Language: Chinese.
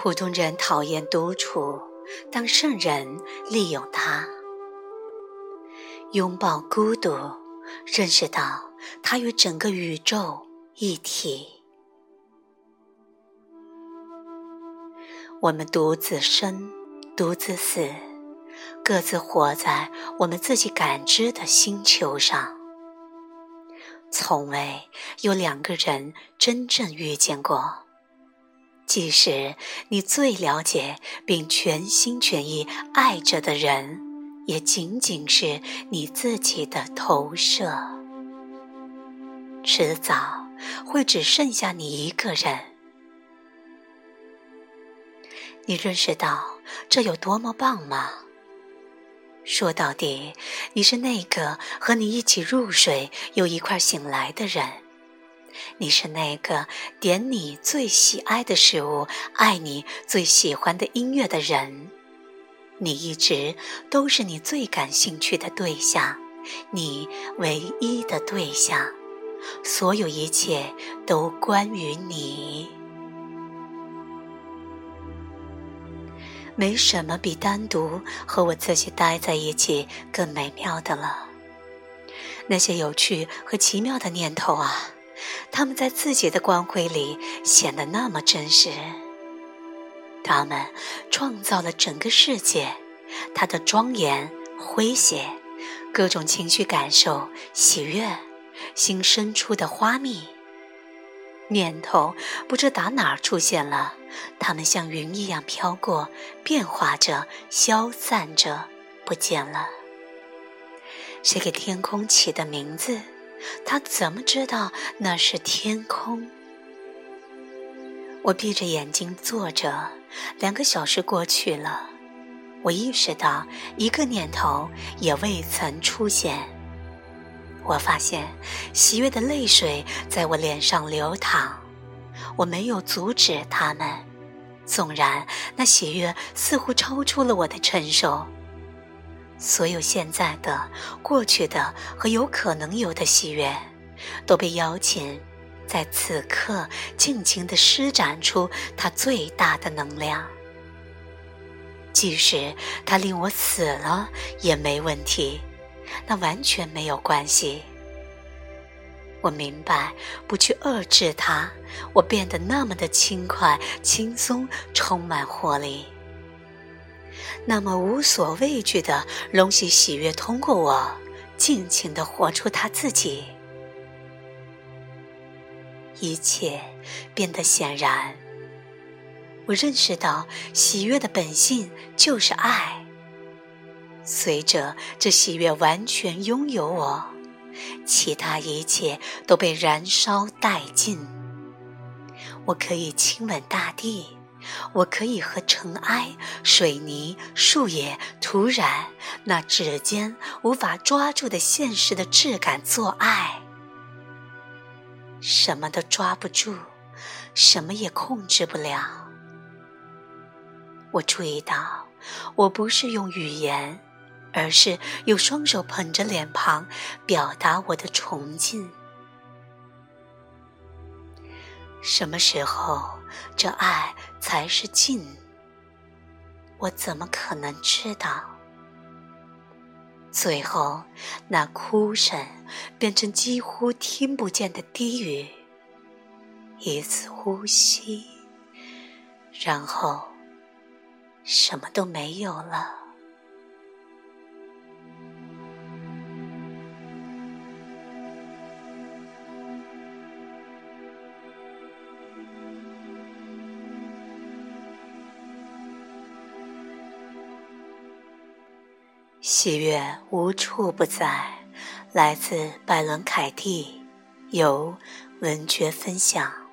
普通人讨厌独处，当圣人利用它，拥抱孤独，认识到它与整个宇宙一体。我们独自生，独自死，各自活在我们自己感知的星球上，从未有两个人真正遇见过。即使你最了解并全心全意爱着的人，也仅仅是你自己的投射。迟早会只剩下你一个人。你认识到这有多么棒吗？说到底，你是那个和你一起入睡又一块醒来的人。你是那个点你最喜爱的食物、爱你最喜欢的音乐的人，你一直都是你最感兴趣的对象，你唯一的对象，所有一切都关于你。没什么比单独和我自己待在一起更美妙的了。那些有趣和奇妙的念头啊！他们在自己的光辉里显得那么真实。他们创造了整个世界，它的庄严、诙谐，各种情绪感受、喜悦，心生出的花蜜念头，不知打哪儿出现了。它们像云一样飘过，变化着，消散着，不见了。谁给天空起的名字？他怎么知道那是天空？我闭着眼睛坐着，两个小时过去了，我意识到一个念头也未曾出现。我发现喜悦的泪水在我脸上流淌，我没有阻止他们，纵然那喜悦似乎超出了我的承受。所有现在的、过去的和有可能有的喜悦，都被邀请，在此刻尽情地施展出它最大的能量。即使它令我死了也没问题，那完全没有关系。我明白，不去遏制它，我变得那么的轻快、轻松、充满活力。那么无所畏惧的容许喜悦通过我，尽情的活出他自己。一切变得显然。我认识到喜悦的本性就是爱。随着这喜悦完全拥有我，其他一切都被燃烧殆尽。我可以亲吻大地。我可以和尘埃、水泥、树叶、土壤那指尖无法抓住的现实的质感做爱，什么都抓不住，什么也控制不了。我注意到，我不是用语言，而是用双手捧着脸庞，表达我的崇敬。什么时候，这爱才是静？我怎么可能知道？最后，那哭声变成几乎听不见的低语，一次呼吸，然后什么都没有了。喜悦无处不在，来自拜伦·凯蒂，由文觉分享。